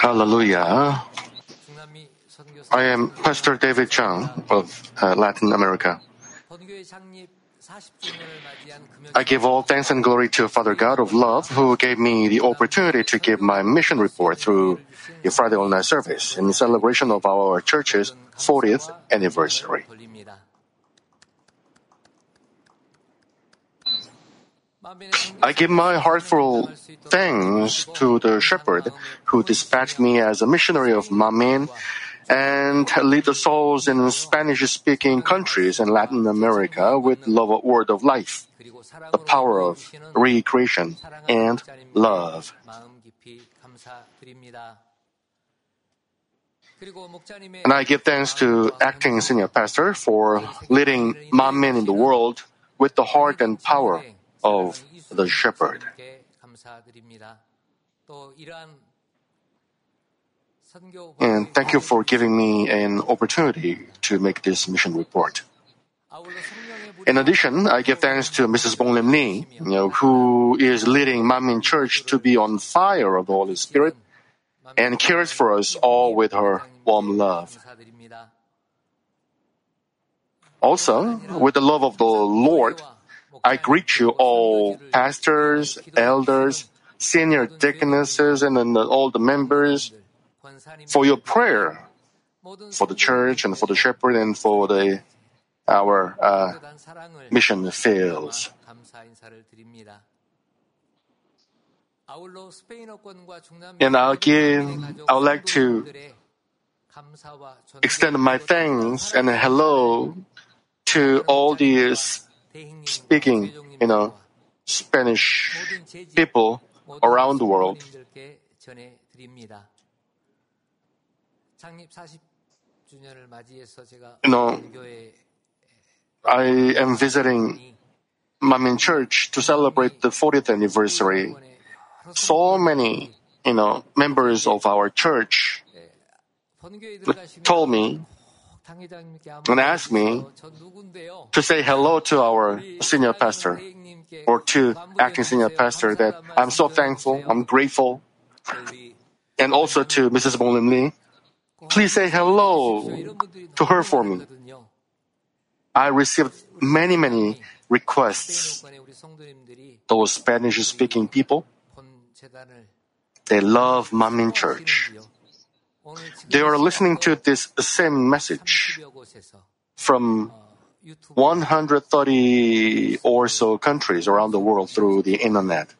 Hallelujah. I am Pastor David Chang of uh, Latin America. I give all thanks and glory to Father God of love who gave me the opportunity to give my mission report through the Friday online service in celebration of our church's 40th anniversary. I give my heartfelt thanks to the shepherd who dispatched me as a missionary of Manmin and lead the souls in Spanish speaking countries in Latin America with the word of life, the power of recreation, and love. And I give thanks to acting senior pastor for leading Manmin in the world with the heart and power of the shepherd. And thank you for giving me an opportunity to make this mission report. In addition, I give thanks to Mrs. Bong Lim Lee, you know, who is leading Manmin Church to be on fire of the Holy Spirit and cares for us all with her warm love. Also, with the love of the Lord, I greet you all pastors, elders, senior deaconesses, and all the members for your prayer for the church and for the shepherd and for the our uh, mission fields. And give, I would like to extend my thanks and hello to all these speaking, you know, Spanish people around the world. You know, I am visiting Manmin Church to celebrate the 40th anniversary. So many, you know, members of our church told me and asked me to say hello to our senior pastor or to acting senior pastor that I'm so thankful, I'm grateful, and also to Mrs. Bong Lim Lee. Please say hello to her for me. I received many, many requests. Those Spanish speaking people, they love Manmin Church. They are listening to this same message from 130 or so countries around the world through the internet.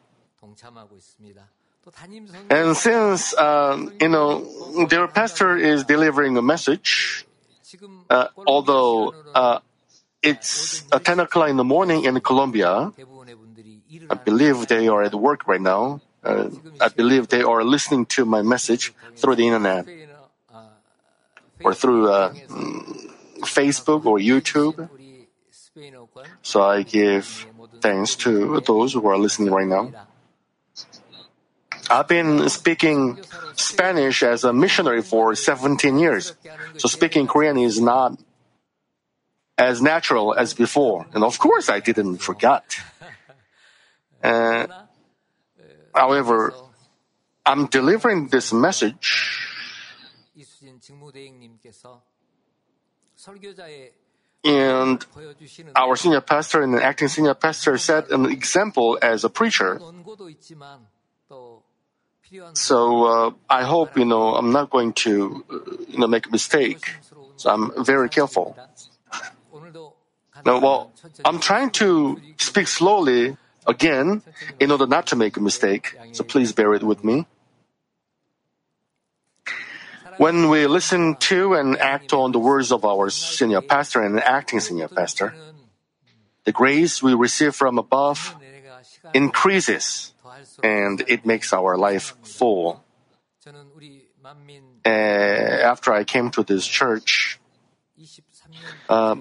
And since, uh, you know, their pastor is delivering a message, uh, although uh, it's uh, 10 o'clock in the morning in Colombia, I believe they are at work right now. Uh, I believe they are listening to my message through the internet or through uh, Facebook or YouTube. So I give thanks to those who are listening right now. I've been speaking Spanish as a missionary for 17 years. So speaking Korean is not as natural as before. And of course, I didn't forget. Uh, however, I'm delivering this message and our senior pastor and the acting senior pastor set an example as a preacher. So uh, I hope you know I'm not going to you know make a mistake. So I'm very careful. Now, well, I'm trying to speak slowly again in order not to make a mistake. So please bear it with me. When we listen to and act on the words of our senior pastor and acting senior pastor, the grace we receive from above increases and it makes our life full. Uh, after I came to this church, uh,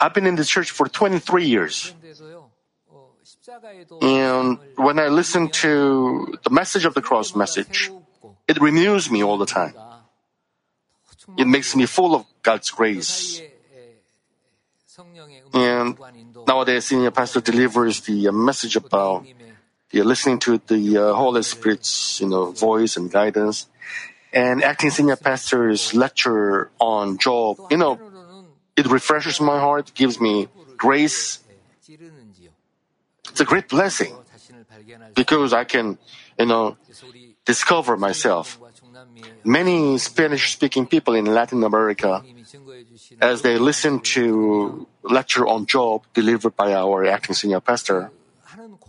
I've been in this church for 23 years. And when I listen to the message of the cross message, it renews me all the time. It makes me full of God's grace. And nowadays, senior pastor delivers the message about the, listening to the uh, Holy Spirit's you know voice and guidance, and acting senior pastor's lecture on Job. You know, it refreshes my heart, gives me grace. It's a great blessing because I can, you know, discover myself. Many Spanish speaking people in Latin America, as they listen to lecture on Job delivered by our acting senior pastor,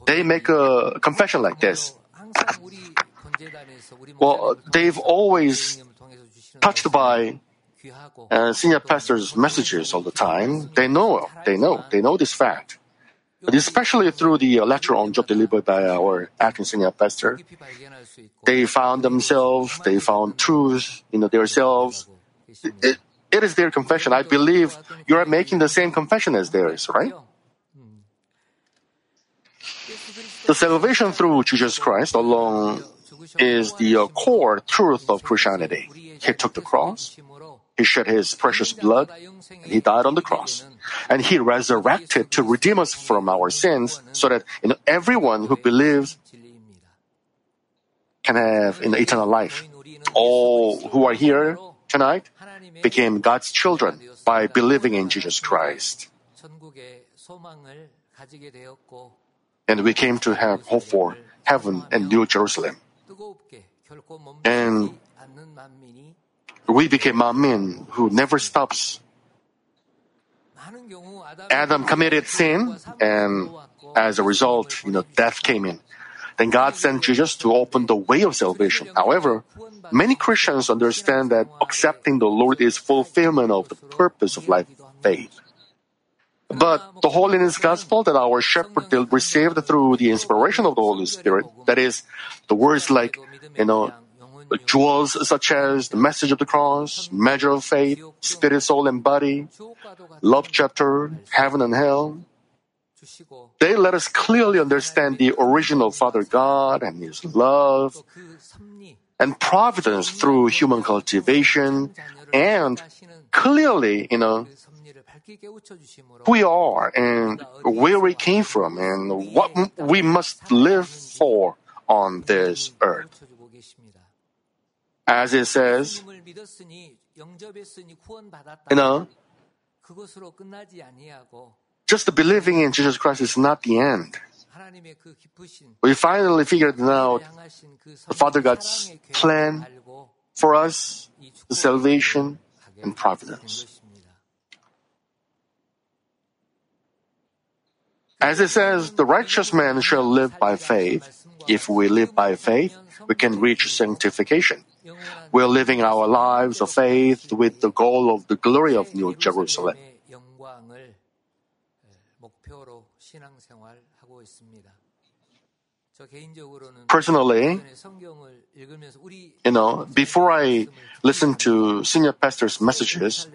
they make a confession like this. well, they've always touched by uh, senior pastors' messages all the time. They know, they know, they know this fact. Especially through the lecture on Job delivered by our acting senior pastor, they found themselves, they found truth in themselves. It, it is their confession. I believe you are making the same confession as theirs, right? The salvation through Jesus Christ alone is the core truth of Christianity. He took the cross, he shed his precious blood, and he died on the cross. And he resurrected to redeem us from our sins so that you know, everyone who believes can have know, eternal life. All who are here tonight became God's children by believing in Jesus Christ. And we came to have hope for heaven and New Jerusalem. And we became Manmin who never stops. Adam committed sin, and as a result, you know, death came in. Then God sent Jesus to open the way of salvation. However, many Christians understand that accepting the Lord is fulfillment of the purpose of life faith. But the holiness gospel that our shepherd received through the inspiration of the Holy Spirit, that is, the words like, you know, jewels such as the message of the cross, measure of faith, spirit, soul, and body, love chapter, heaven and hell, they let us clearly understand the original Father God and His love and providence through human cultivation and clearly, you know, who we are and where we came from and what we must live for on this earth. As it says, you know, just believing in Jesus Christ is not the end. We finally figured out the Father God's plan for us, the salvation and providence. As it says, the righteous man shall live by faith. If we live by faith, we can reach sanctification. We're living our lives of faith with the goal of the glory of New Jerusalem. Personally, you know, before I listen to senior pastors' messages,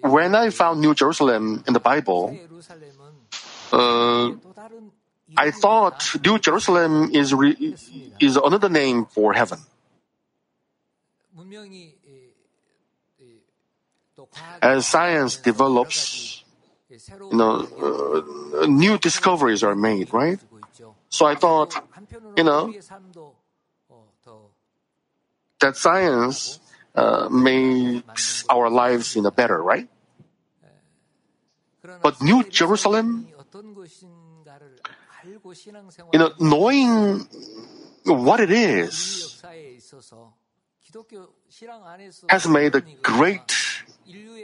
when I found New Jerusalem in the Bible, uh, I thought New Jerusalem is re- is another name for heaven. As science develops, you know, uh, new discoveries are made, right? So I thought, you know, that science uh, makes our lives you know, better, right? But New Jerusalem, you know, knowing what it is has made a great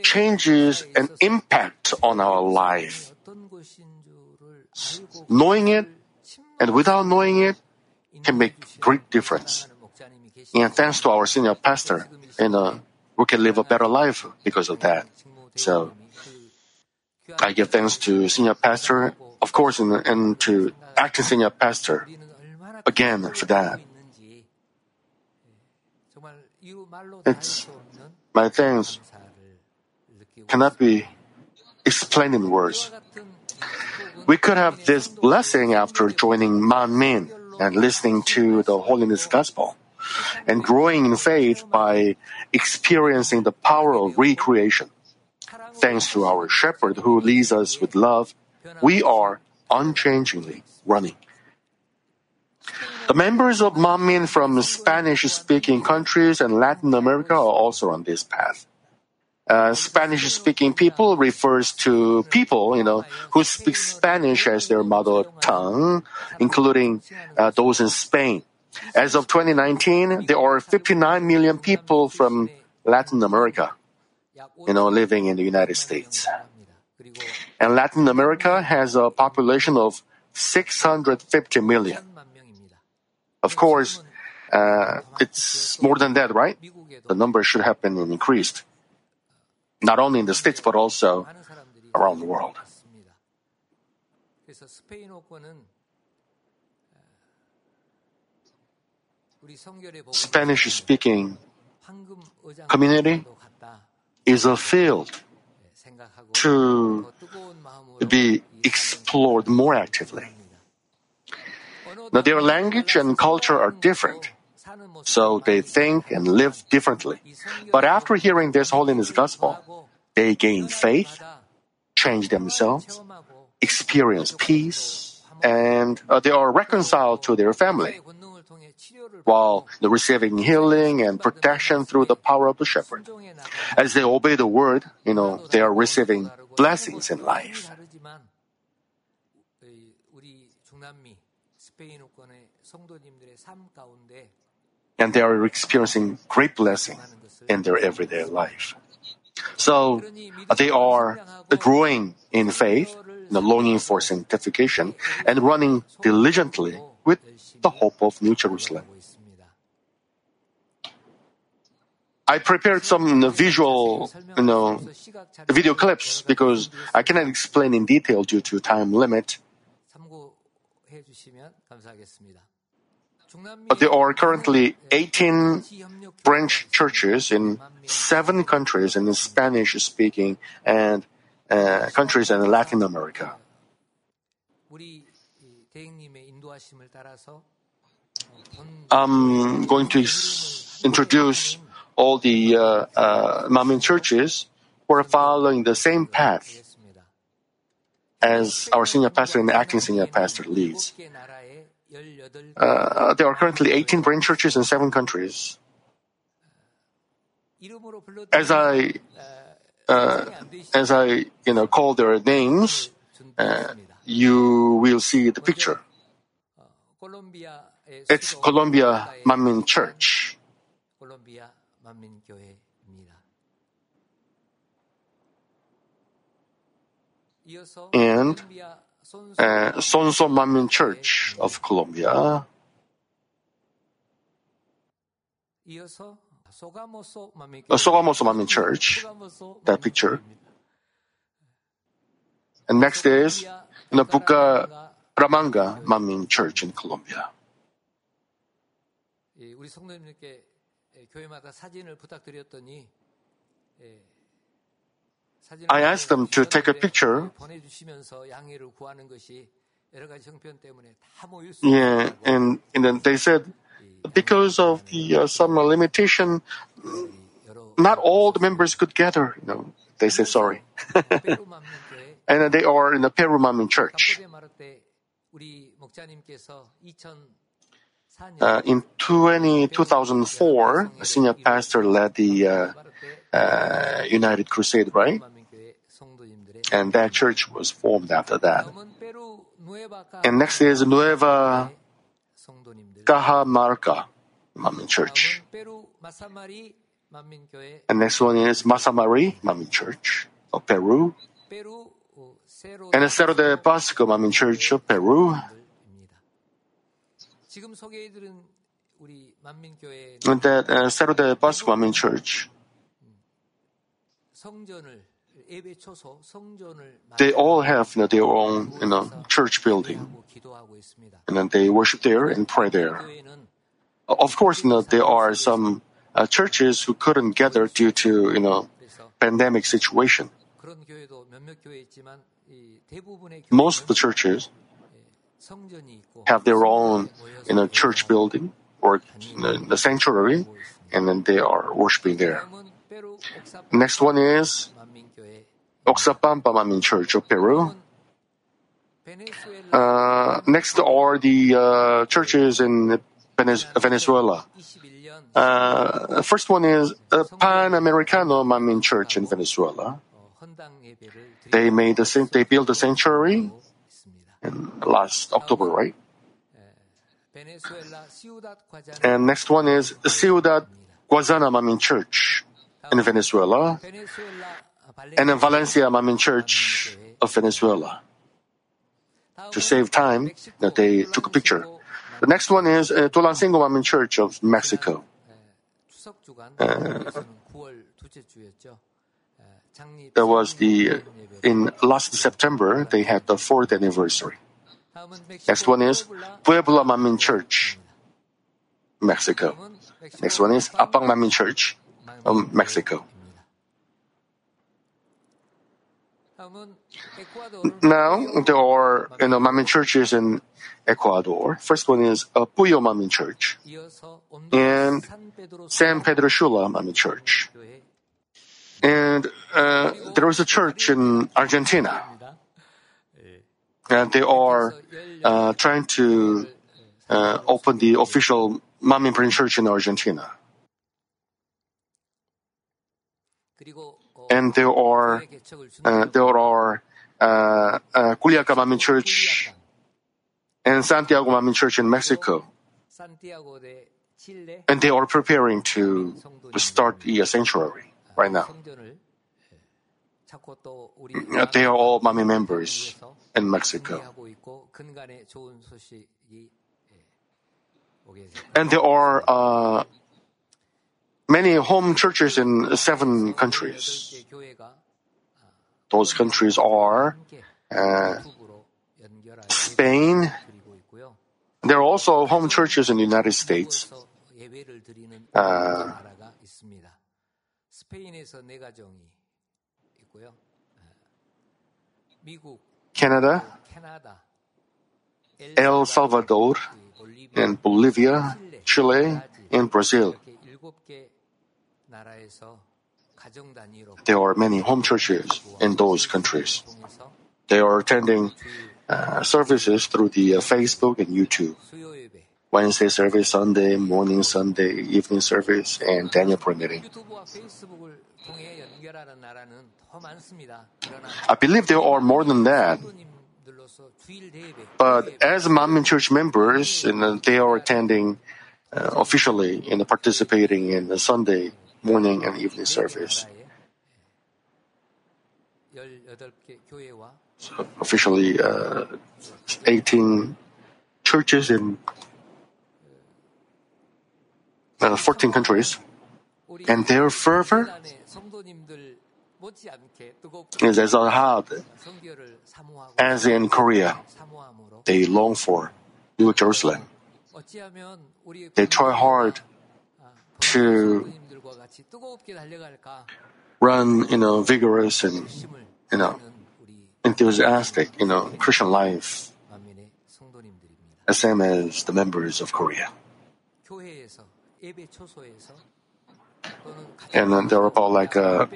changes and impact on our life. Knowing it and without knowing it can make great difference. And thanks to our senior pastor, and uh, we can live a better life because of that. So I give thanks to senior pastor, of course, and, to acting a pastor again for that. It's my thanks cannot be explained in words. We could have this blessing after joining Manmin and listening to the Holiness Gospel and growing in faith by experiencing the power of recreation. Thanks to our shepherd who leads us with love, we are unchangingly running. The members of Manmin from Spanish-speaking countries and Latin America are also on this path. Uh, Spanish-speaking people refers to people, you know, who speak Spanish as their mother tongue, including uh, those in Spain. As of 2019, there are 59 million people from Latin America, you know, living in the United States. And Latin America has a population of 650 million. Of course, uh, it's more than that, right? The number should have been increased. Not only in the States, but also around the world. Spanish speaking community is a field to be explored more actively. Now, their language and culture are different, so they think and live differently. But after hearing this holiness gospel, they gain faith, change themselves, experience peace, and uh, they are reconciled to their family while receiving healing and protection through the power of the shepherd. As they obey the word, you know, they are receiving blessings in life. And they are experiencing great blessing in their everyday life. So they are growing in faith, in longing for sanctification, and running diligently with the hope of New Jerusalem. I prepared some visual, you know, video clips because I cannot explain in detail due to time limit. But there are currently 18 branch churches in seven countries in Spanish speaking and uh, countries in Latin America. I'm going to introduce all the uh, uh, churches who are following the same path as our senior pastor and acting senior pastor leads. Uh, there are currently 18 branch churches in seven countries. As I, uh, as I, you know, call their names, uh, you will see the picture. It's Colombia Manmin Church. And uh, Sonso Manmin Church of Colombia. Uh, Sogamoso Manmin Church, that picture. And next is Napuka Ramanga Manmin Church in Colombia. I asked them to take a picture. Yeah, and, and then they said, because of the uh, some limitation, not all the members could gather. You know, they said sorry. and they are in the Perumam church. Uh, in 20, 2004, a senior pastor led the uh, uh, United Crusade, right? And that church was formed after that. And next is Nueva Cajamarca Manmin Church. And next one is Mazamari Manmin Church of Peru. And Cerro de Pasco Manmin Church of Peru. That uh, Cerro de Pasco Church. They all have you know, their own you know, church building. And then they worship there and pray there. Of course, you know, there are some uh, churches who couldn't gather due to, you know, pandemic situation. Most of the churches have their own, you know, church building or you know, the sanctuary, and then they are worshiping there. Next one is Oxapampa Manmin Church of Peru. Uh, next are the uh, churches in Venezuela. Uh, first one is Pan Americano Manmin Church in Venezuela. They made the they built a sanctuary in last October, right? And next one is Ciudad Guayana Manmin Church in Venezuela, and in Valencia Manmin Church of Venezuela. To save time, that they took a picture. The next one is uh, Tulancingo Manmin Church of Mexico. Uh, that was the in last September they had the fourth anniversary. Next one is Puebla Manmin Church, Mexico. Next one is Apang Manmin Church, um, Mexico. Now there are you know Manmin churches in Ecuador. First one is uh, Puyo Manmin Church and San Pedro Sula Manmin Church. And uh, there is a church in Argentina. And they are uh, trying to uh, open the official Manmin Print Church in Argentina. And there are uh, there are uh, uh, Church and Santiago Manmin Church in Mexico. And they are preparing to start the sanctuary right now. They are all Manmin members in Mexico. And there are uh, many home churches in seven countries. Those countries are uh, Spain. There are also home churches in the United States. Uh, Canada, El Salvador, and Bolivia, Chile, and Brazil. There are many home churches in those countries. They are attending uh, services through the uh, Facebook and YouTube. Wednesday service, Sunday, morning Sunday, evening service, and Daniel prayer meeting. I believe there are more than that. But as Manmin Church members, and they are attending uh, officially and participating in the Sunday morning and evening service. So officially, uh, 18 churches in uh, 14 countries, and their fervor is as hot as in Korea. They long for New Jerusalem. They try hard to run, you know, vigorous and, you know, enthusiastic, you know, Christian life, the same as the members of Korea. And then there are about like uh,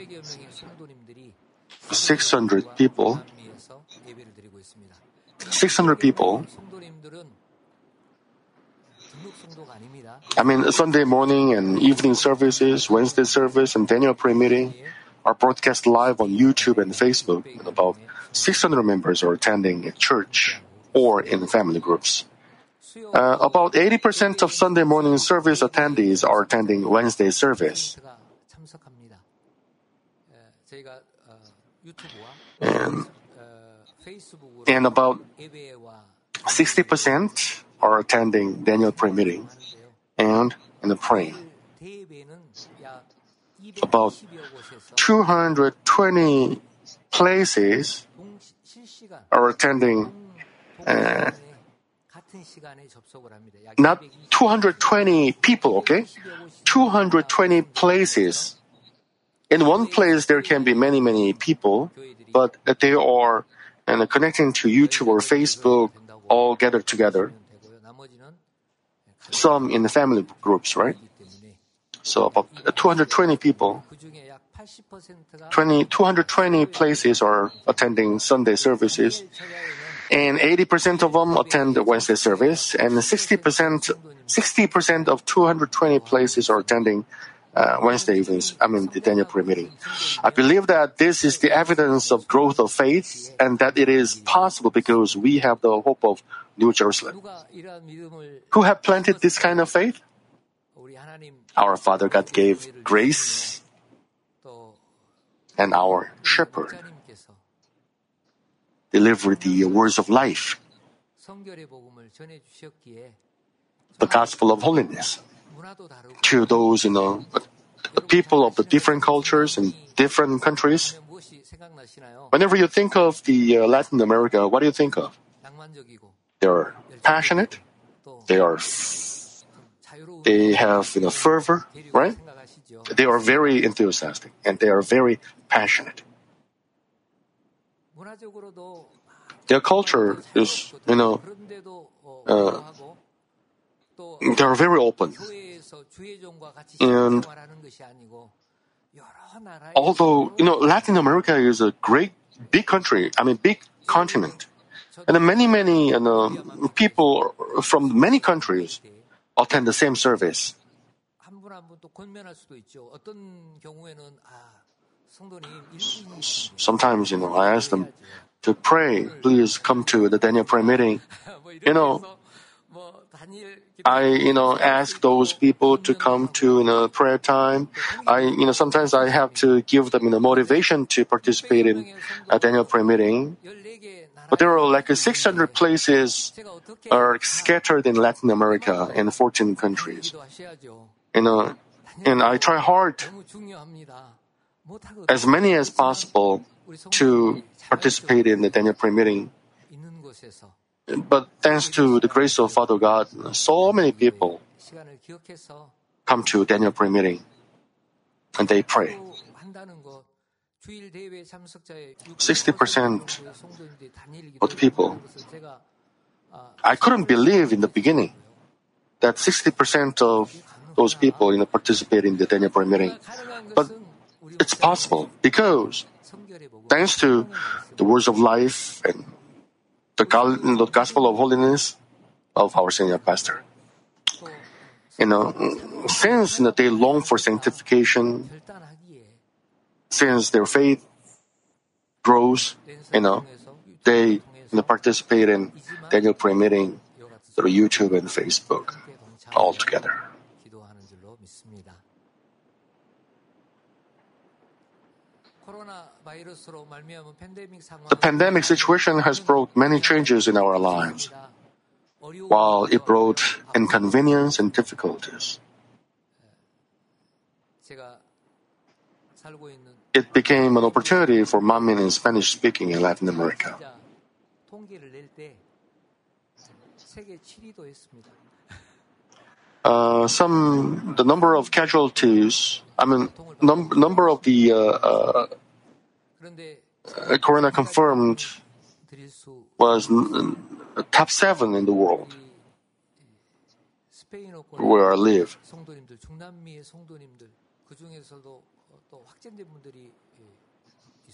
600 people. 600 people. I mean, Sunday morning and evening services, Wednesday service, and Daniel prayer meeting are broadcast live on YouTube and Facebook. And about 600 members are attending at church or in family groups. Uh, about 80% of Sunday morning service attendees are attending Wednesday service. And, and about 60% are attending Daniel prayer meeting and in the praying. About 220 places are attending uh, not 220 people, okay? 220 places. In one place, there can be many, many people, but they are and connecting to YouTube or Facebook all gathered together. Some in the family groups, right? So about 220 people, 20, 220 places are attending Sunday services and 80% of them attend the Wednesday service, and 60%, 60% of 220 places are attending uh, Wednesday evenings, I mean, the Daniel prayer meeting. I believe that this is the evidence of growth of faith and that it is possible because we have the hope of New Jerusalem. Who have planted this kind of faith? Our Father God gave grace and our shepherd deliver the words of life, the gospel of holiness, to those you the people of the different cultures and different countries. Whenever you think of the uh, Latin America, what do you think of? They are passionate. They are. They have you know fervor, right? They are very enthusiastic and they are very passionate. Their culture is, you know, uh, they are very open. And although, you know, Latin America is a great, big country, I mean, big continent. And many, many you know, people from many countries attend the same service sometimes, you know, I ask them to pray, please come to the Daniel prayer meeting. You know, I, you know, ask those people to come to, you know, prayer time. I, you know, sometimes I have to give them, you know, motivation to participate in a Daniel prayer meeting. But there are like 600 places are scattered in Latin America in 14 countries. You know, and I try hard as many as possible to participate in the Daniel prayer meeting. But thanks to the grace of Father God, so many people come to Daniel prayer meeting and they pray. 60% of the people. I couldn't believe in the beginning that 60% of those people in the participate in the Daniel prayer meeting. It's possible because thanks to the words of life and the, gospel of holiness of our senior pastor. You know, since they long for sanctification, since their faith grows, you know, they you know, participate in Daniel prayer meeting through YouTube and Facebook all together. The pandemic situation has brought many changes in our lives, while it brought inconvenience and difficulties. It became an opportunity for Manmin in Spanish speaking in Latin America. Uh, some the number of casualties. I mean, num- number of the uh, uh Corona confirmed was top seven in the world where I live.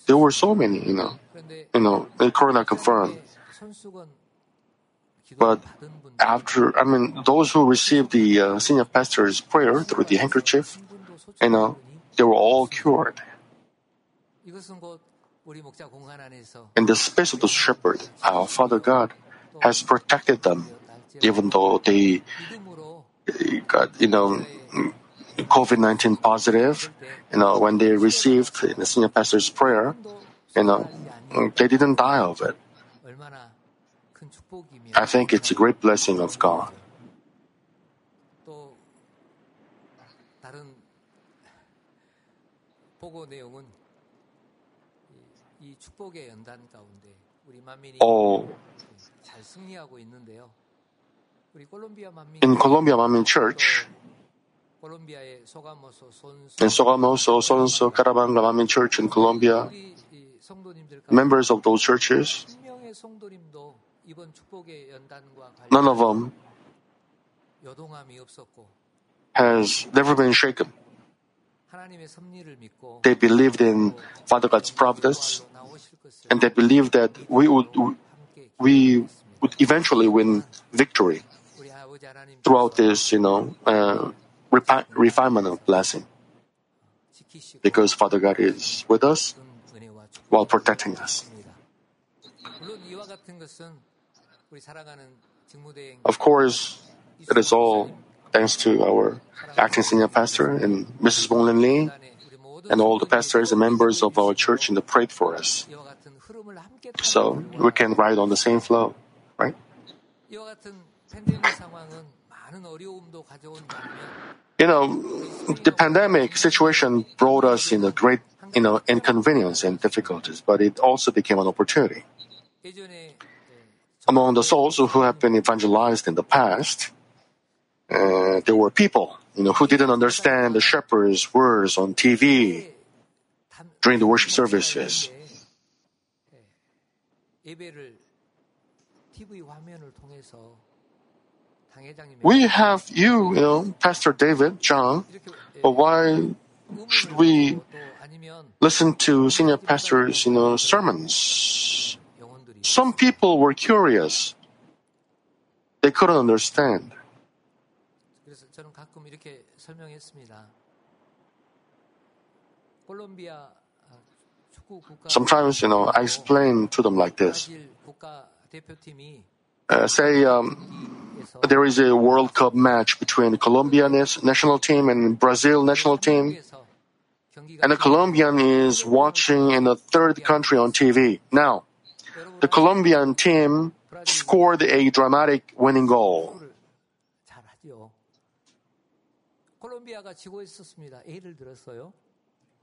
There were so many, you know, you know, and Corona confirmed. But after, I mean, those who received the uh, senior pastor's prayer through the handkerchief, you know, they were all cured. In the space of the shepherd, our Father God has protected them, even though they eh, got, you know, mm, COVID 19 positive. You know, when they received the senior pastor's prayer, you know, mm, they didn't die of it. I think it's a great blessing of God in Colombia Manmin Church. in Sogamoso, Sonso, Carabanga Manmin Church in Colombia, members of those churches, none of them has never been shaken. They believed in Father God's providence, and they believed that we would, we would eventually win victory throughout this, you know, uh, refi- refinement of blessing. Because Father God is with us while protecting us. Of course, it is all thanks to our acting senior pastor and Mrs. Bong Lim Lee and all the pastors and members of our church and they prayed for us. So we can ride on the same flow, right? You know, the pandemic situation brought us in a great, you know, inconvenience and difficulties, but it also became an opportunity. Among the souls who have been evangelized in the past, uh, there were people, you know, who didn't understand the shepherd's words on TV during the worship services. We have you, you know, Pastor David, John, but why should we listen to senior pastors, you know, sermons? Some people were curious. They couldn't understand. Sometimes, you know, I explain to them like this. Uh, say um, there is a World Cup match between Colombian national team and Brazil national team, and a Colombian is watching in a third country on TV. Now, the Colombian team scored a dramatic winning goal.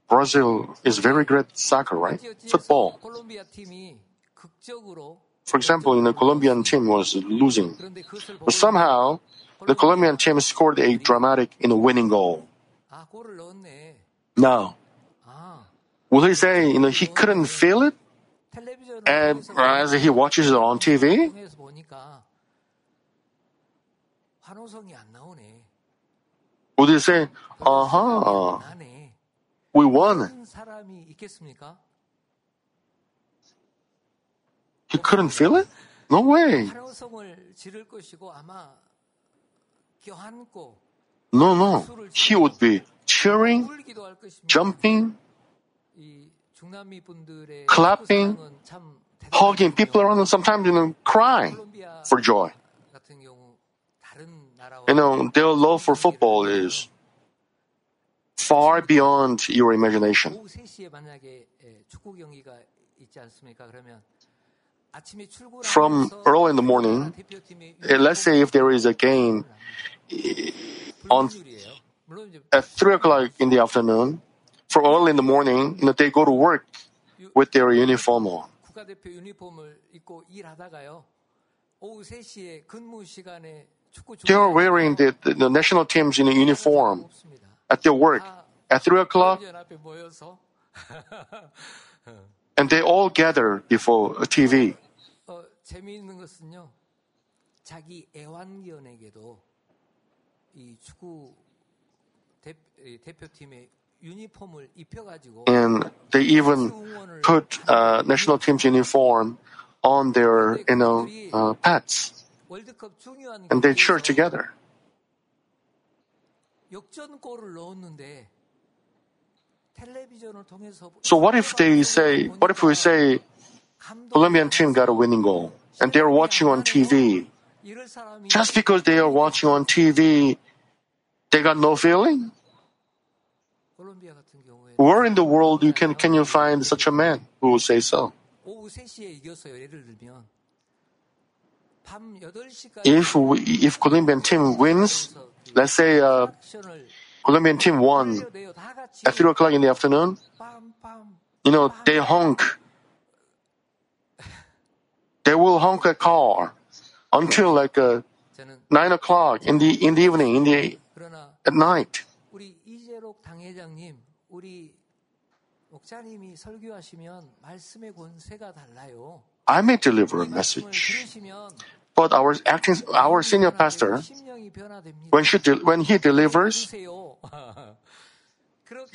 Brazil is very great soccer, right? Football. For example, the Colombian team was losing. But somehow, the Colombian team scored a dramatic in a winning goal. Now, will he say you know, he couldn't feel it and as he watches it on TV? Would you say, aha, uh-huh, we won? He couldn't feel it? No way. No, no. He would be cheering, jumping, clapping, hugging people around and sometimes even crying for joy. You know, their love for football is far beyond your imagination. From early in the morning, eh, let's say if there is a game eh, on at three o'clock in the afternoon, for early in the morning, you know, they go to work with their uniform on. They are wearing the, the, the national team's uniform at their work at 3 o'clock. and they all gather before a TV. And they even put uh, national team's uniform on their, you know, uh, pets and they cheer together. So what if they say, what if we say, Colombian team got a winning goal and they're watching on TV. Just because they are watching on TV, they got no feeling? Where in the world you can, can you find such a man who will say so? If we, if Colombian team wins, let's say uh, Colombian team won at three o'clock in the afternoon, you know they honk. They will honk a car until like uh, nine o'clock in the in the evening, in the at night. I may deliver a message. But our acting, our senior pastor, when she de- when he delivers,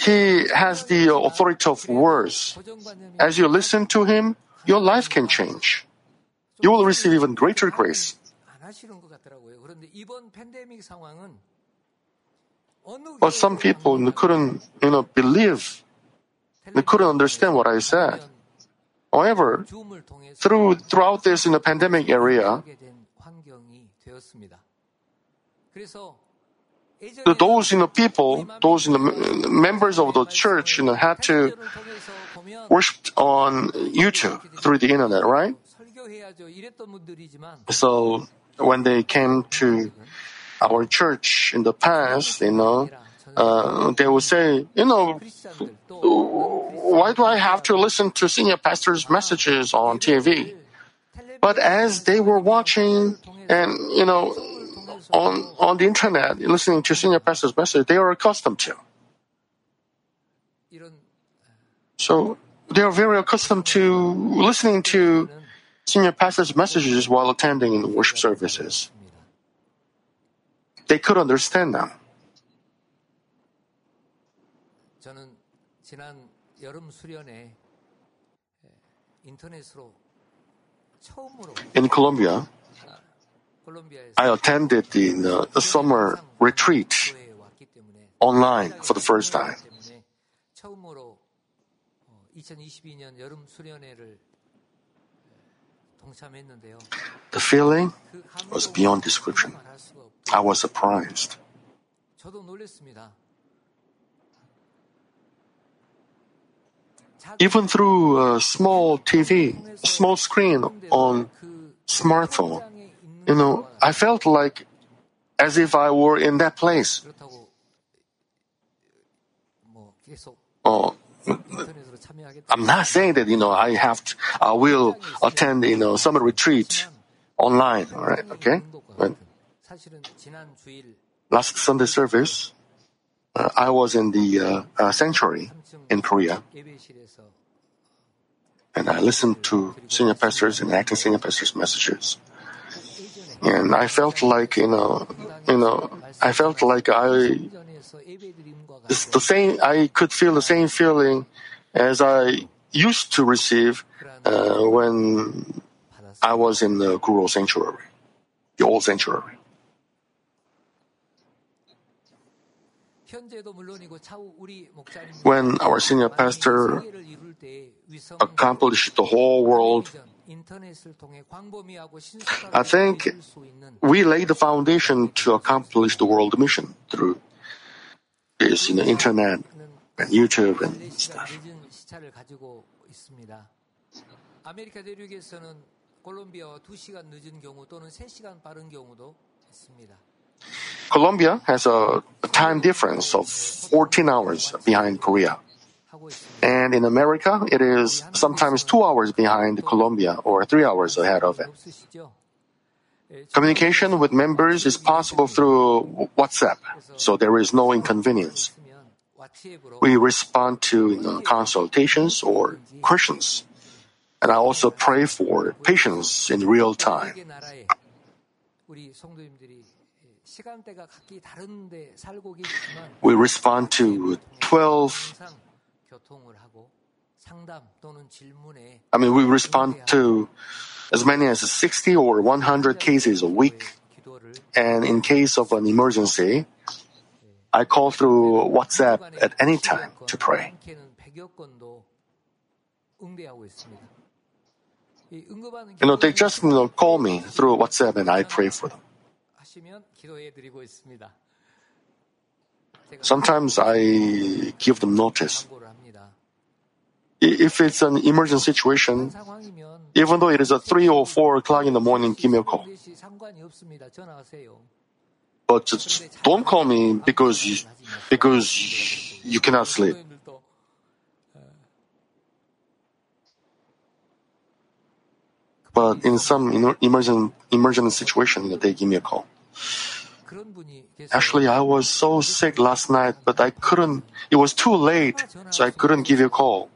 he has the authority of words. As you listen to him, your life can change. You will receive even greater grace. But some people couldn't, you know, believe. They couldn't understand what I said. However, through throughout this in the pandemic area, those you know, people, those you know, members of the church, you know, had to worship on YouTube through the internet, right? So when they came to our church in the past, you know, uh, they would say, you know, why do I have to listen to senior pastors' messages on TV? But as they were watching and, you know, on, on the internet, listening to senior pastors' message, they are accustomed to. 이런 So they are very accustomed to listening to senior pastors' messages while attending in worship services. They could understand them. 저는 지난 여름 수련회 에, 인터넷으로 처음으로 In Colombia, I attended the uh, summer retreat online for the first time. The feeling was beyond description. I was surprised. even through a small TV, small screen on smartphone. You know, I felt like as if I were in that place. Oh, I'm not saying that you know I have to, I will attend you know summer retreat online. All right, okay. But last Sunday service, uh, I was in the uh, uh, sanctuary in Korea. And I listened to senior pastors and acting senior pastors' messages. And I felt like, you know, you know, I felt like I, it's the same, I could feel the same feeling as I used to receive uh, when I was in the Guro sanctuary, the old sanctuary. When our senior pastor 세계를 이룰 때 위성 accomplished the whole world, 인터넷을 통해 광범위하고 신속하게 I think 이룰 수 있는 we laid the foundation to accomplish the world mission through this, you know, internet and YouTube and 4시간 stuff. 늦은 시차를 가지고 있습니다. 아메리카 대륙에서는 콜롬비아와 2시간 늦은 경우 또는 3시간 빠른 경우도 있습니다. Colombia has a time difference of 14 hours behind Korea. And in America, it is sometimes two hours behind Colombia or three hours ahead of it. Communication with members is possible through WhatsApp, so there is no inconvenience. We respond to you know, consultations or questions, and I also pray for patients in real time. We respond to 12. I mean, we respond to as many as 60 or 100 cases a week. And in case of an emergency, I call through WhatsApp at any time to pray. You know, they just you know, call me through WhatsApp and I pray for them. Sometimes I give them notice. If it's an emergent situation, even though it is a 3 or 4 o'clock in the morning, give me a call. But don't call me because you, because you cannot sleep. But in some emergent, emergent situation, they give me a call. Actually, I was so sick last night, but I couldn't, it was too late, so I couldn't give you a call.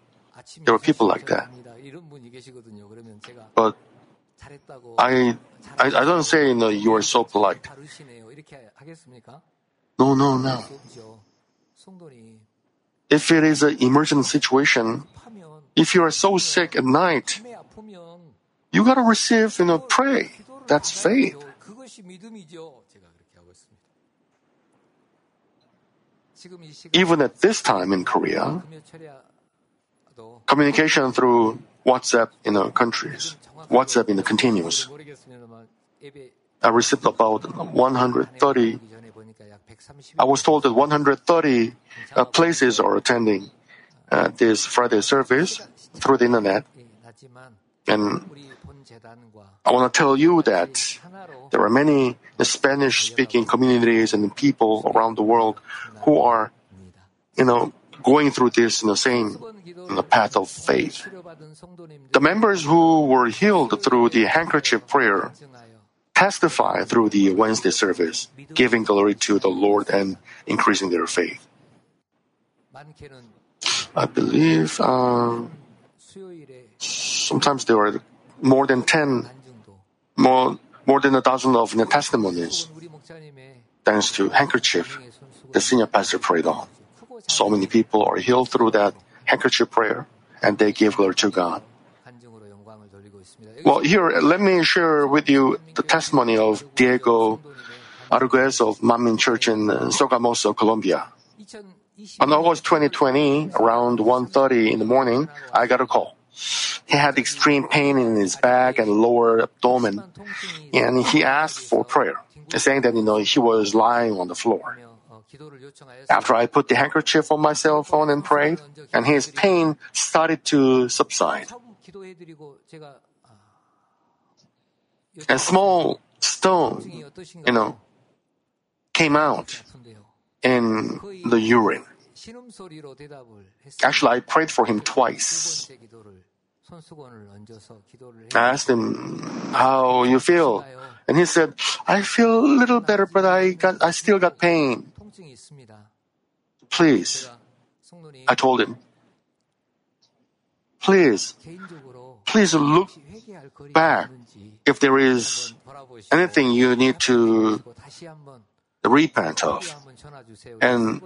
There were people like that. But I, I, I don't say, you are so polite. No, no, no. If it is an emergent situation, if you are so sick at night, you gotta receive, you know, pray. That's faith. 받아야죠. 그것이 믿음이죠. 제가 그렇게 하고 있습니다. 지금 이 시간 Even at this time in Korea, 금요 철야도 communication through WhatsApp in the countries, WhatsApp in the continuous. 모르겠습니다만 예배 I received about 130. 오기 전에 보니까 약 130. I was told that 130 uh, places are attending uh, this Friday service through the internet. 낮지만 And 우리 본 재단과 I want to tell you that 하나로 there are many Spanish speaking communities and people around the world who are, you know, going through this in the same in the path of faith. The members who were healed through the handkerchief prayer testify through the Wednesday service, giving glory to the Lord and increasing their faith. I believe uh, sometimes there are more than 10 more more than a dozen of the testimonies. Thanks to handkerchief, the senior pastor prayed on. So many people are healed through that handkerchief prayer, and they give glory to God. Well, here, let me share with you the testimony of Diego Arguez of Manmin Church in uh, Sogamoso, Colombia. On August 2020, around 1.30 in the morning, I got a call. He had extreme pain in his back and lower abdomen, and he asked for prayer, saying that you know he was lying on the floor. After I put the handkerchief on my cell phone and prayed, and his pain started to subside. A small stone, you know, came out in the urine. Actually, I prayed for him twice. I asked him how you feel, and he said, "I feel a little better, but I got I still got pain." Please, I told him. Please, please look back if there is anything you need to repent of. And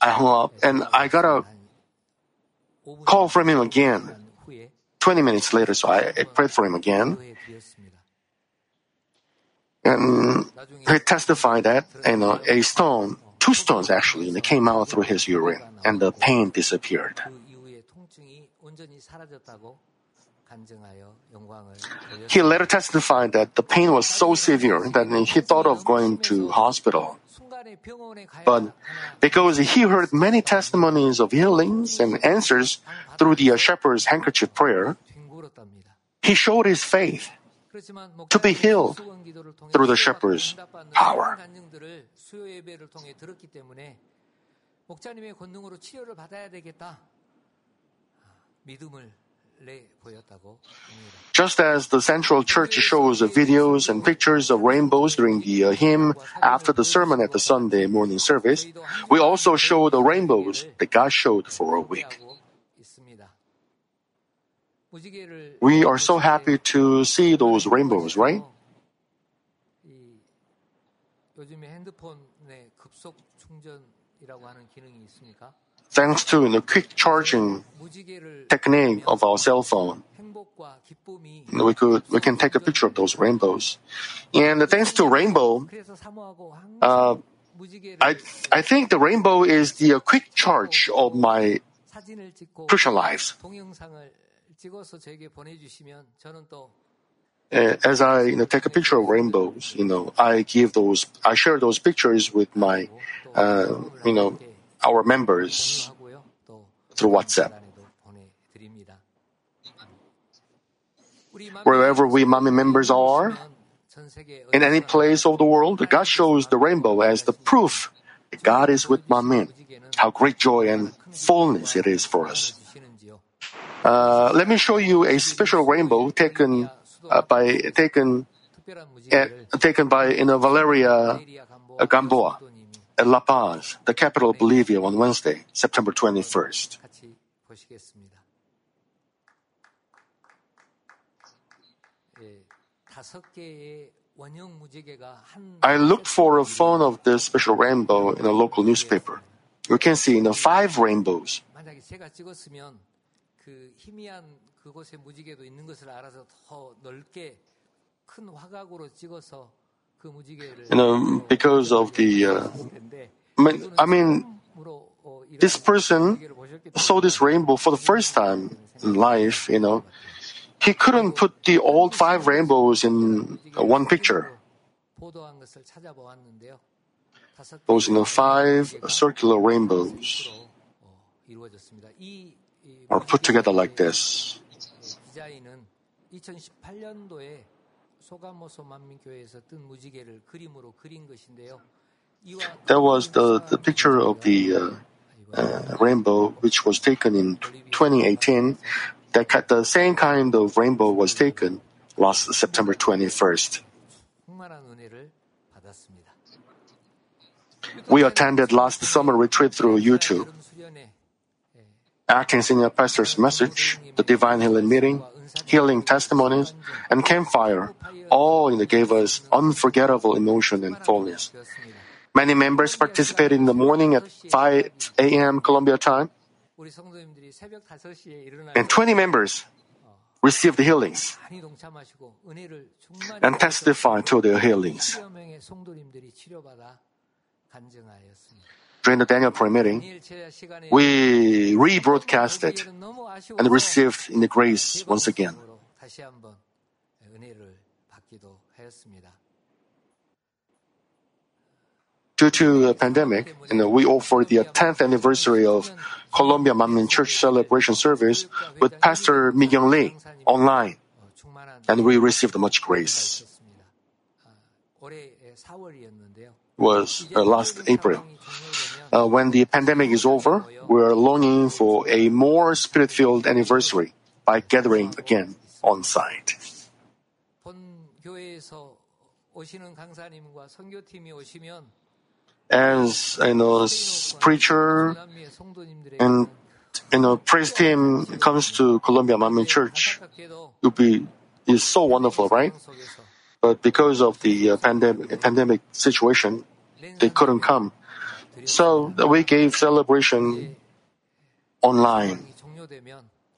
I hung up, and I got a call from him again. 20 minutes later, so I, I prayed for him again. And he testified that you know, a stone, two stones actually, came out through his urine, and the pain disappeared. He later testified that the pain was so severe that he thought of going to hospital. 순간에 병원에 가야 But because he heard many testimonies of healings and answers through the shepherd's handkerchief prayer, 뒹굴었답니다. he showed his faith. 그렇지만 To be healed 수건 기도를 통해 through the 치유받고 shepherd's 응답받는 power. 모든 간증들을 수요 예배를 통해 들었기 때문에 목자님의 권능으로 치료를 받아야 되겠다. 아, 믿음을 내 보였다고 봅니다. Just as the Central Church shows videos and pictures of rainbows during the uh, hymn after the sermon at the Sunday morning service, we also show the rainbows that God showed for a week. 하고 있습니다. 무지개를 We are so happy to see those rainbows, right? 이 요즘에 핸드폰에 급속 충전이라고 하는 기능이 있습니까? thanks to the quick charging technique of our cell phone. We could we can take a picture of those rainbows, and thanks to rainbow, uh, I I think the rainbow is the uh, quick charge of my Christian life. Uh, as I you know, take a picture of rainbows, you know, I give those, I share those pictures with my, uh, you know, our members through WhatsApp. Wherever we Manmin members are, in any place of the world, God shows the rainbow as the proof that God is with Manmin. How great joy and fullness it is for us. Uh, let me show you a special rainbow taken uh, by taken uh, taken by in a Valeria uh, Gamboa at La Paz, the capital of Bolivia, on Wednesday, September 21st. I looked for a phone of this special rainbow in a local newspaper. You can see you five rainbows you know, because of the, uh, I mean, this person saw this rainbow for the first time in life, you know. He couldn't put the old five rainbows in uh, one picture. Those, you know, five circular rainbows are put together like this. 디자인은 2018년도에 소가모소 만민교회에서 뜬 무지개를 그림으로 그린 것인데요. 이와 That was the, the picture of the uh, uh, rainbow, which was taken in 2018. That ki- the same kind of rainbow was taken last September 21st. 충만한 은혜를 받았습니다. We attended last summer retreat through YouTube. 여름 수련회 Acting Senior Pastor's message, the Divine Healing Meeting, healing testimonies, and campfire, all gave us unforgettable emotion and fullness. Many members participated in the morning at 5 a.m. Colombia time, and 20 members received healings and testified to their healings. During the Daniel prayer meeting, we rebroadcast it and received in the grace once again. Due to the pandemic, you know, we offered the 10th anniversary of Colombia Manmin Church celebration service with Pastor Miguel Lee online, and we received much grace. It was uh, last April uh, when the pandemic is over, we're longing for a more spirit filled anniversary by gathering again on site. As you know, preacher and you know, praise team comes to Colombia Manmin Church, it be is so wonderful, right? But because of the uh, pandemic situation, they couldn't come. So we gave celebration online.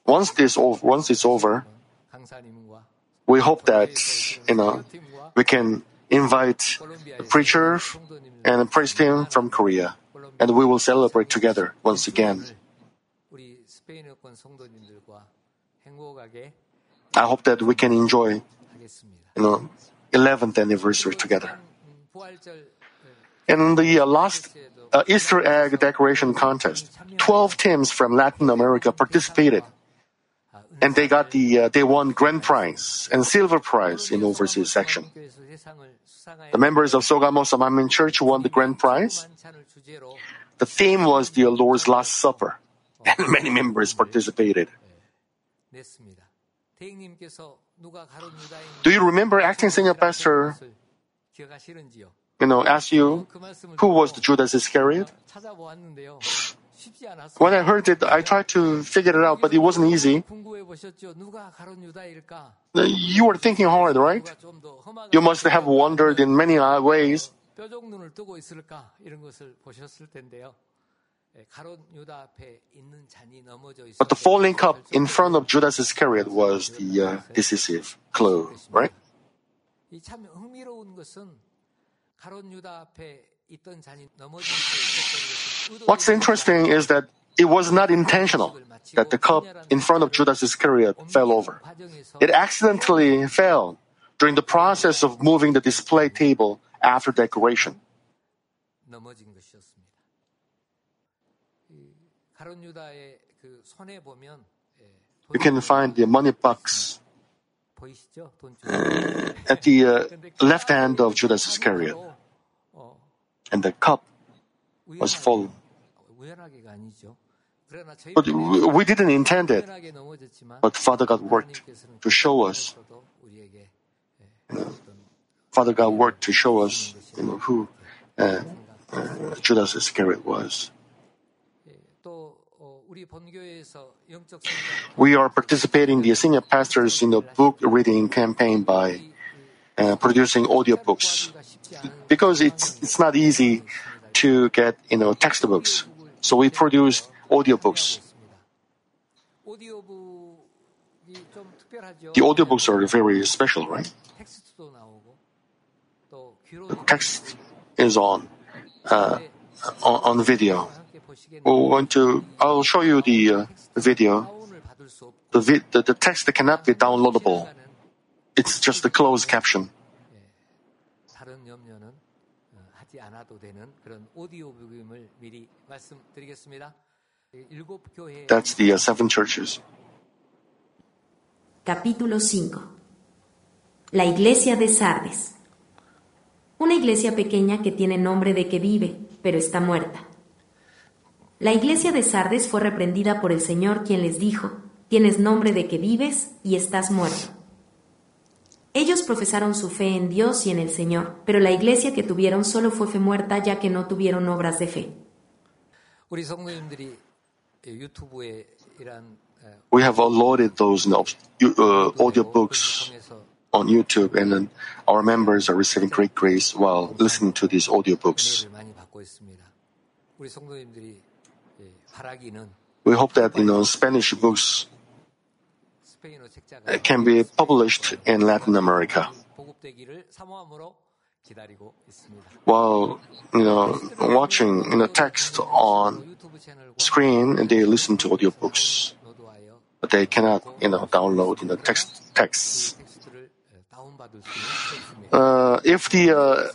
Once this once it's over, we hope that you know we can invite a preacher and a priest team from Korea, and we will celebrate together once again. I hope that we can enjoy, you know, 11th anniversary together. In the uh, last uh, Easter egg decoration contest, 12 teams from Latin America participated and they got the uh, they won grand prize and silver prize in overseas section. The members of Sogamoso Manmin Church won the grand prize. The theme was the Lord's Last Supper, and many members participated. Do you remember acting senior pastor you know, ask you who was the Judas Iscariot? When I heard it, I tried to figure it out, but it wasn't easy. You were thinking hard, right? You must have wondered in many ways. But the falling cup in front of Judas Iscariot was the uh, decisive clue, right? What's interesting is that it was not intentional that the cup in front of Judas Iscariot fell over. It accidentally fell during the process of moving the display table after decoration. You can find the money box at the uh, left hand of Judas Iscariot and the cup was full. But we didn't intend it. But Father God worked to show us. You know, Father God worked to show us you know, who uh, uh, Judas Iscariot was. We are participating the senior pastors in the book reading campaign by uh, producing audiobooks because it's it's not easy to get you know textbooks. So we produced audiobooks. The audiobooks are very special, right? The text is on uh, on, on, video. We want to. I'll show you the uh, video. The, vi- the the text cannot be downloadable. It's just a closed caption. That's the uh, seven churches. Capítulo 5. La iglesia de Sardes. Una iglesia pequeña que tiene nombre de que vive, pero está muerta. La iglesia de Sardes fue reprendida por el Señor quien les dijo, tienes nombre de que vives y estás muerto. Ellos profesaron su fe en Dios y en el Señor, pero la iglesia que tuvieron solo fue fe muerta ya que no tuvieron obras de fe. We have uploaded those notes, audio books on YouTube, and our members are receiving great grace while listening to these audio books. We hope that you know Spanish books can be published in Latin America. While you know watching you know text on screen, they listen to audiobooks, but they cannot you know download you know text texts. Uh, if the uh,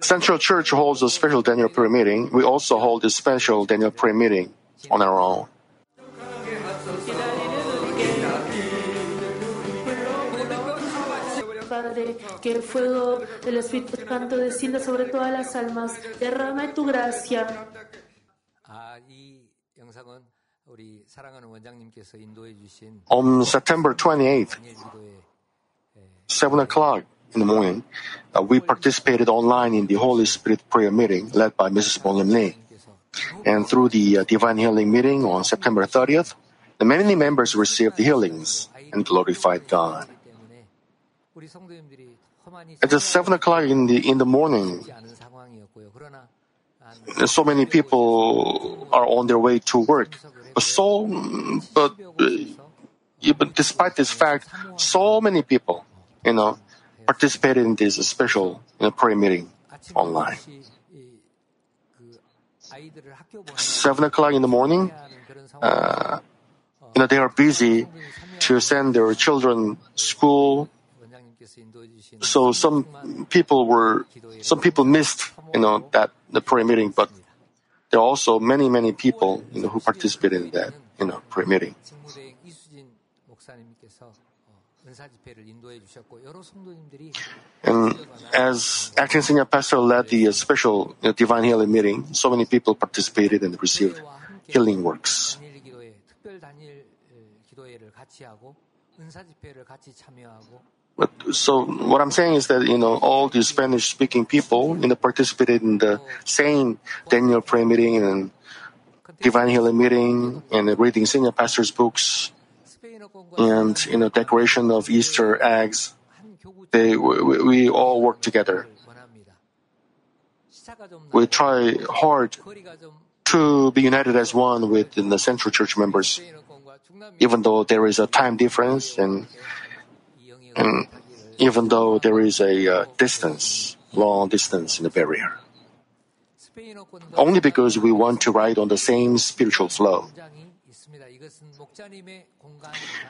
Central Church holds a special Daniel prayer meeting, we also hold a special Daniel prayer meeting on our own. tarde, que el fuego del Espíritu Santo descienda sobre todas las almas. Derrama tu gracia. On September 28th, 7 o'clock in the morning, uh, we participated online in the Holy Spirit prayer meeting led by Mrs. Bong Lim Lee. And through the uh, divine healing meeting on September 30th, the many members received the healings and glorified God. At seven o'clock in the in the morning, so many people are on their way to work. But so, but, despite this fact, so many people, you know, participated in this special you know, prayer meeting online. Seven o'clock in the morning, uh, you know, they are busy to send their children school so some people were, some people missed, you know, that the prayer meeting, but there are also many, many people, you know, who participated in that, you know, prayer meeting. And as acting senior pastor led the special divine healing meeting, so many people participated and received healing works. But so what I'm saying is that you know all the Spanish-speaking people you know participated in the same Daniel prayer meeting and divine healing meeting and reading senior pastors' books and you know decoration of Easter eggs. They we, we all work together. We try hard to be united as one with the Central Church members, even though there is a time difference and and even though there is a uh, distance, long distance in the barrier. Only because we want to ride on the same spiritual flow.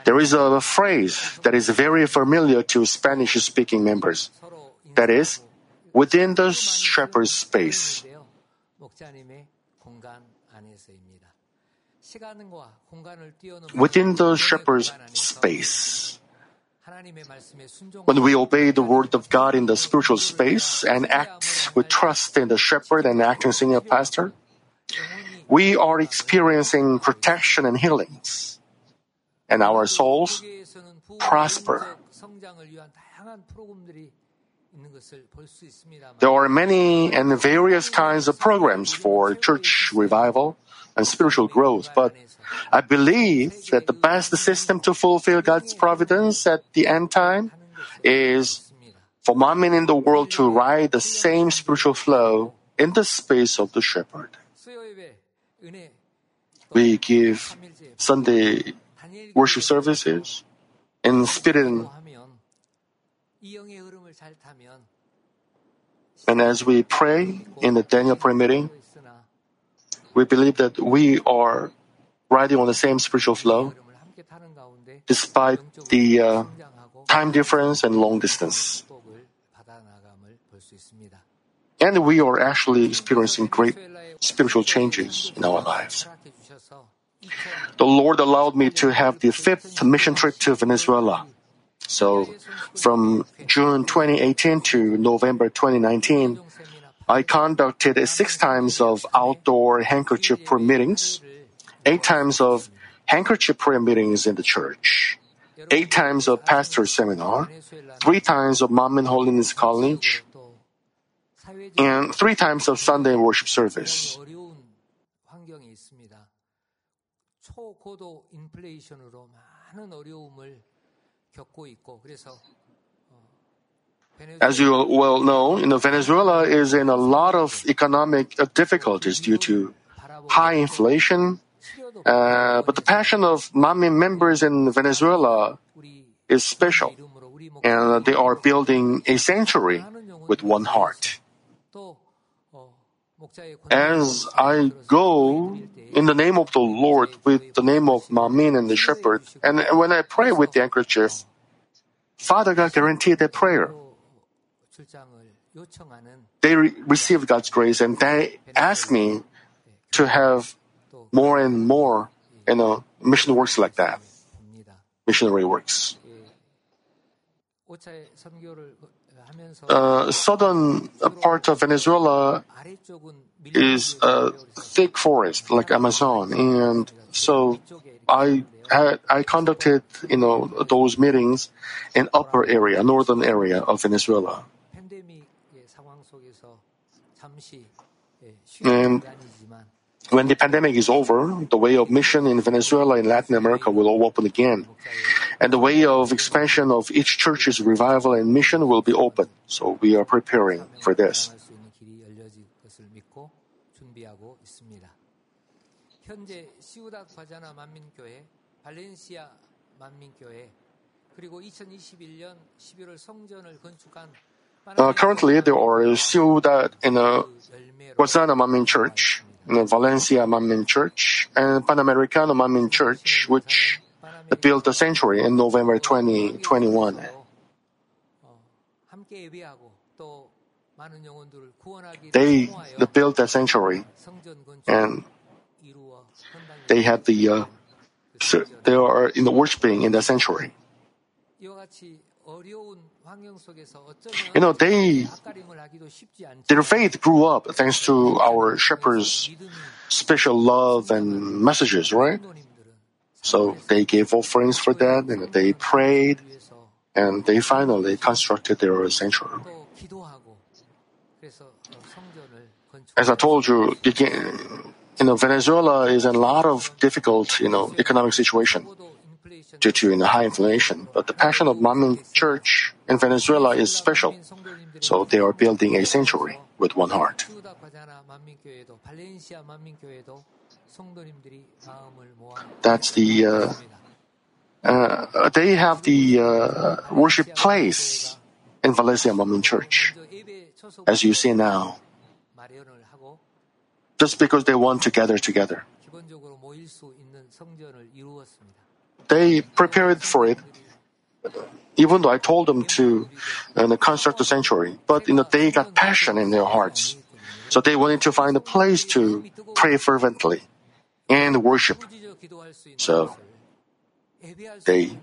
There is a phrase that is very familiar to Spanish speaking members. That is, within the shepherd's space. Within the shepherd's space. When we obey the word of God in the spiritual space and act with trust in the shepherd and acting senior pastor, we are experiencing protection and healings, and our souls prosper. There are many and various kinds of programs for church revival and spiritual growth, but I believe that the best system to fulfill God's providence at the end time is for Manmin in the world to ride the same spiritual flow in the space of the shepherd. We give Sunday worship services in spirit and as we pray in the Daniel prayer meeting, we believe that we are riding on the same spiritual flow despite the uh, time difference and long distance. And we are actually experiencing great spiritual changes in our lives. The Lord allowed me to have the fifth mission trip to Venezuela. So, from June 2018 to November 2019, I conducted six times of outdoor handkerchief prayer meetings, eight times of handkerchief prayer meetings in the church, eight times of pastor seminar, three times of Manmin holiness college, and three times of Sunday worship service. As you well know, you know, Venezuela is in a lot of economic uh, difficulties due to high inflation. Uh, but the passion of Manmin members in Venezuela is special, and they are building a sanctuary with one heart. As I go in the name of the Lord with the name of Manmin and the shepherd, and when I pray with the handkerchief, Father God guaranteed that prayer they re- received God's grace and they asked me to have more and more, you know, mission works like that, missionary works. Uh, southern part of Venezuela is a thick forest like Amazon, and so I had I conducted you know those meetings in upper area, northern area of Venezuela. Um, when the pandemic is over, the way of mission in Venezuela and Latin America will all open again. And the way of expansion of each church's revival and mission will be open. So we are preparing for this. Uh, currently, there are two that in uh, Guayana Manmin Church, and Valencia Manmin Church, and Panamericana Manmin Church, which built a sanctuary in November 2021. They, they built a sanctuary, and they had the uh, they are in the worshiping in the sanctuary. You know, they, their faith grew up thanks to our shepherd's special love and messages, right? So they gave offerings for that and they prayed and they finally constructed their sanctuary. As I told you, you, you know, Venezuela is in a lot of difficult, you know, economic situation due to the high inflation. But the passion of Manmin Church in Venezuela is special. So they are building a sanctuary with one heart. That's the. Uh, uh, they have the uh, worship place in Valencia Manmin Church, as you see now. Just because they want to gather together they prepared for it. Even though I told them to uh, construct the sanctuary, but you know they got passion in their hearts, so they wanted to find a place to pray fervently and worship. So they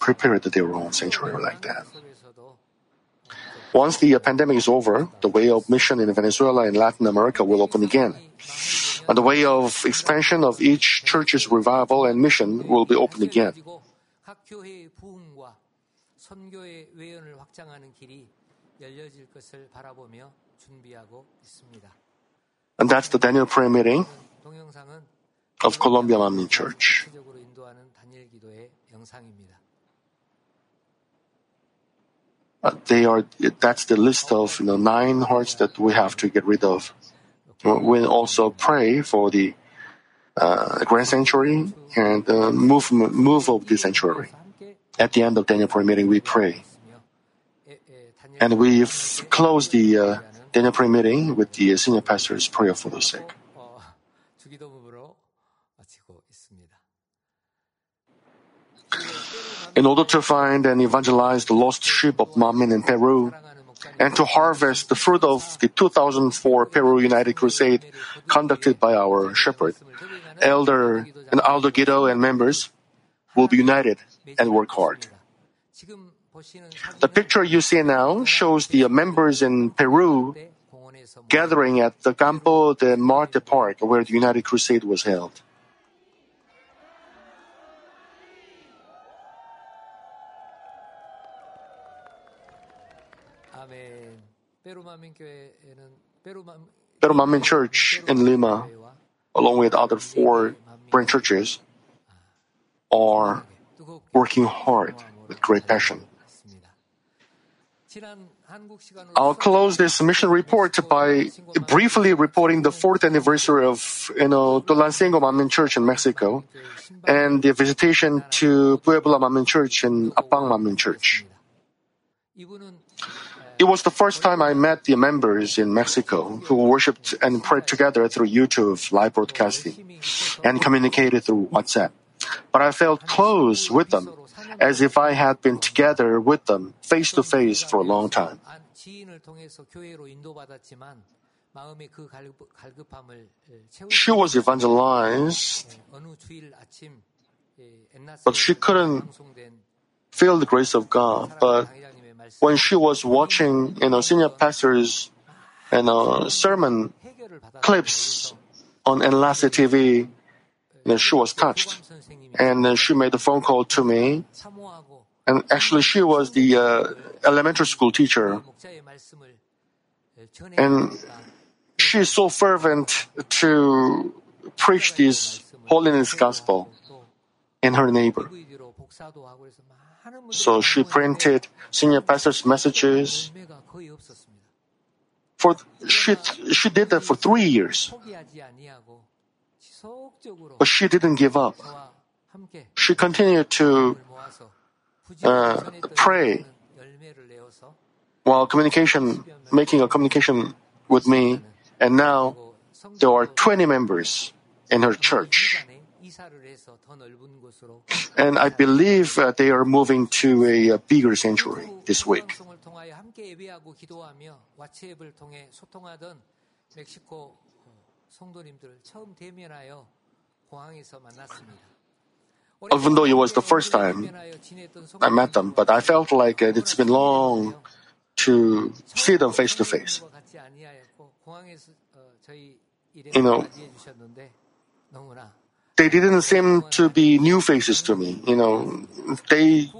prepared their own sanctuary like that. Once the uh, pandemic is over, the way of mission in Venezuela and Latin America will open again. And the way of expansion of each church's revival and mission will be opened again. And that's the Daniel prayer meeting of Colombia Manmin Church. Uh, they are, that's the list of you know, nine hearts that we have to get rid of. We also pray for the uh, grand sanctuary and the move, move of the sanctuary. At the end of Daniel prayer meeting, we pray. And we close the uh, Daniel prayer meeting with the senior pastor's prayer for the sick. In order to find and evangelize the lost sheep of Manmin in Peru, and to harvest the fruit of the 2004 Peru United Crusade conducted by our shepherd. Elder and Aldo Guido and members will be united and work hard. The picture you see now shows the members in Peru gathering at the Campo de Marte Park where the United Crusade was held. Peru Manmin Church in Lima, along with other four branch churches, are working hard with great passion. I'll close this mission report by briefly reporting the fourth anniversary of you know Tulancingo Manmin Church in Mexico and the visitation to Puebla Manmin Church and Apang Manmin Church. It was the first time I met the members in Mexico who worshiped and prayed together through YouTube live broadcasting and communicated through WhatsApp. But I felt close with them as if I had been together with them face to face for a long time. She was evangelized, but she couldn't feel the grace of God. But when she was watching, you know, senior pastors, you know, sermon clips on Enlace TV, you know, she was touched. And then she made a phone call to me. And actually, she was the uh, elementary school teacher. And she is so fervent to preach this holiness gospel in her neighbor. So she printed senior pastors' messages. For she she did that for three years, but she didn't give up. She continued to uh, pray while communication, making a communication with me, and now there are 20 members in her church. And I believe uh, they are moving to a, a bigger sanctuary this week. Even though it was the first time I met them, but I felt like it's been long to see them face to face. You know, they didn't seem to be new faces to me. You know, they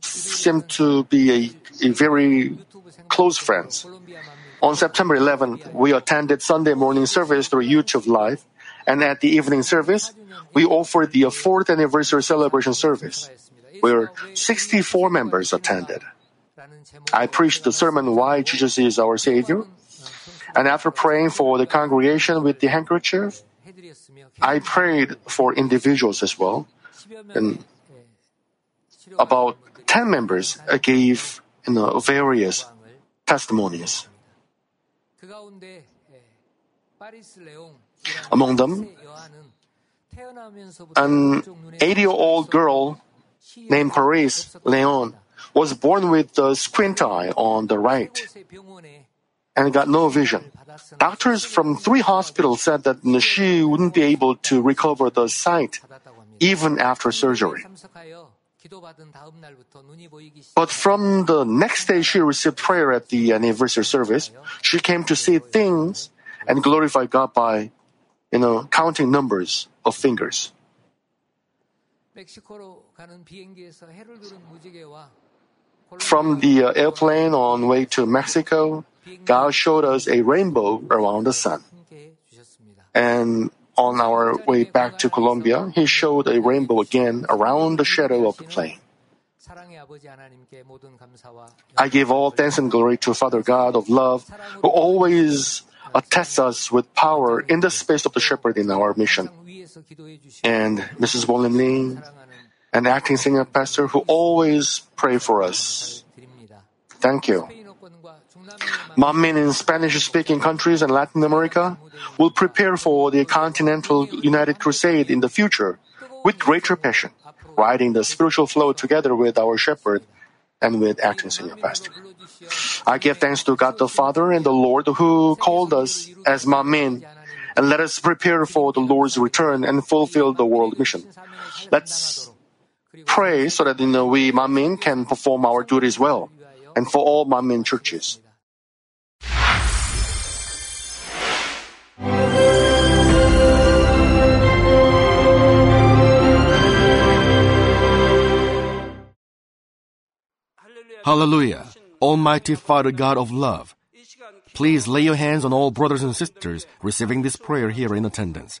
seemed to be a, a very close friends. On September 11, we attended Sunday morning service through YouTube Live, and at the evening service, we offered the fourth anniversary celebration service, where 64 members attended. I preached the sermon Why Jesus is Our Savior, and after praying for the congregation with the handkerchief, I prayed for individuals as well. And about 10 members gave you know, various testimonies. Among them, an 80 year old girl named Paris Leon was born with the squint eye on the right and got no vision. Doctors from three hospitals said that she wouldn't be able to recover the sight even after surgery. But from the next day, she received prayer at the anniversary service. She came to see things and glorify God by, you know, counting numbers of fingers. From the uh, airplane on way to Mexico, God showed us a rainbow around the sun. And on our way back to Colombia, He showed a rainbow again around the shadow of the plane. I give all thanks and glory to Father God of love, who always attests us with power in the space of the shepherd in our mission. And Mrs. Bong Lim Lee, and acting senior pastor who always pray for us. Thank you. Manmin in Spanish-speaking countries and Latin America will prepare for the Continental United Crusade in the future with greater passion, riding the spiritual flow together with our shepherd and with acting senior pastor. I give thanks to God the Father and the Lord who called us as Manmin, and let us prepare for the Lord's return and fulfill the world mission. Let's pray so that you know, we Manmin can perform our duties well and for all Manmin churches. Hallelujah. Almighty Father God of love, please lay your hands on all brothers and sisters receiving this prayer here in attendance.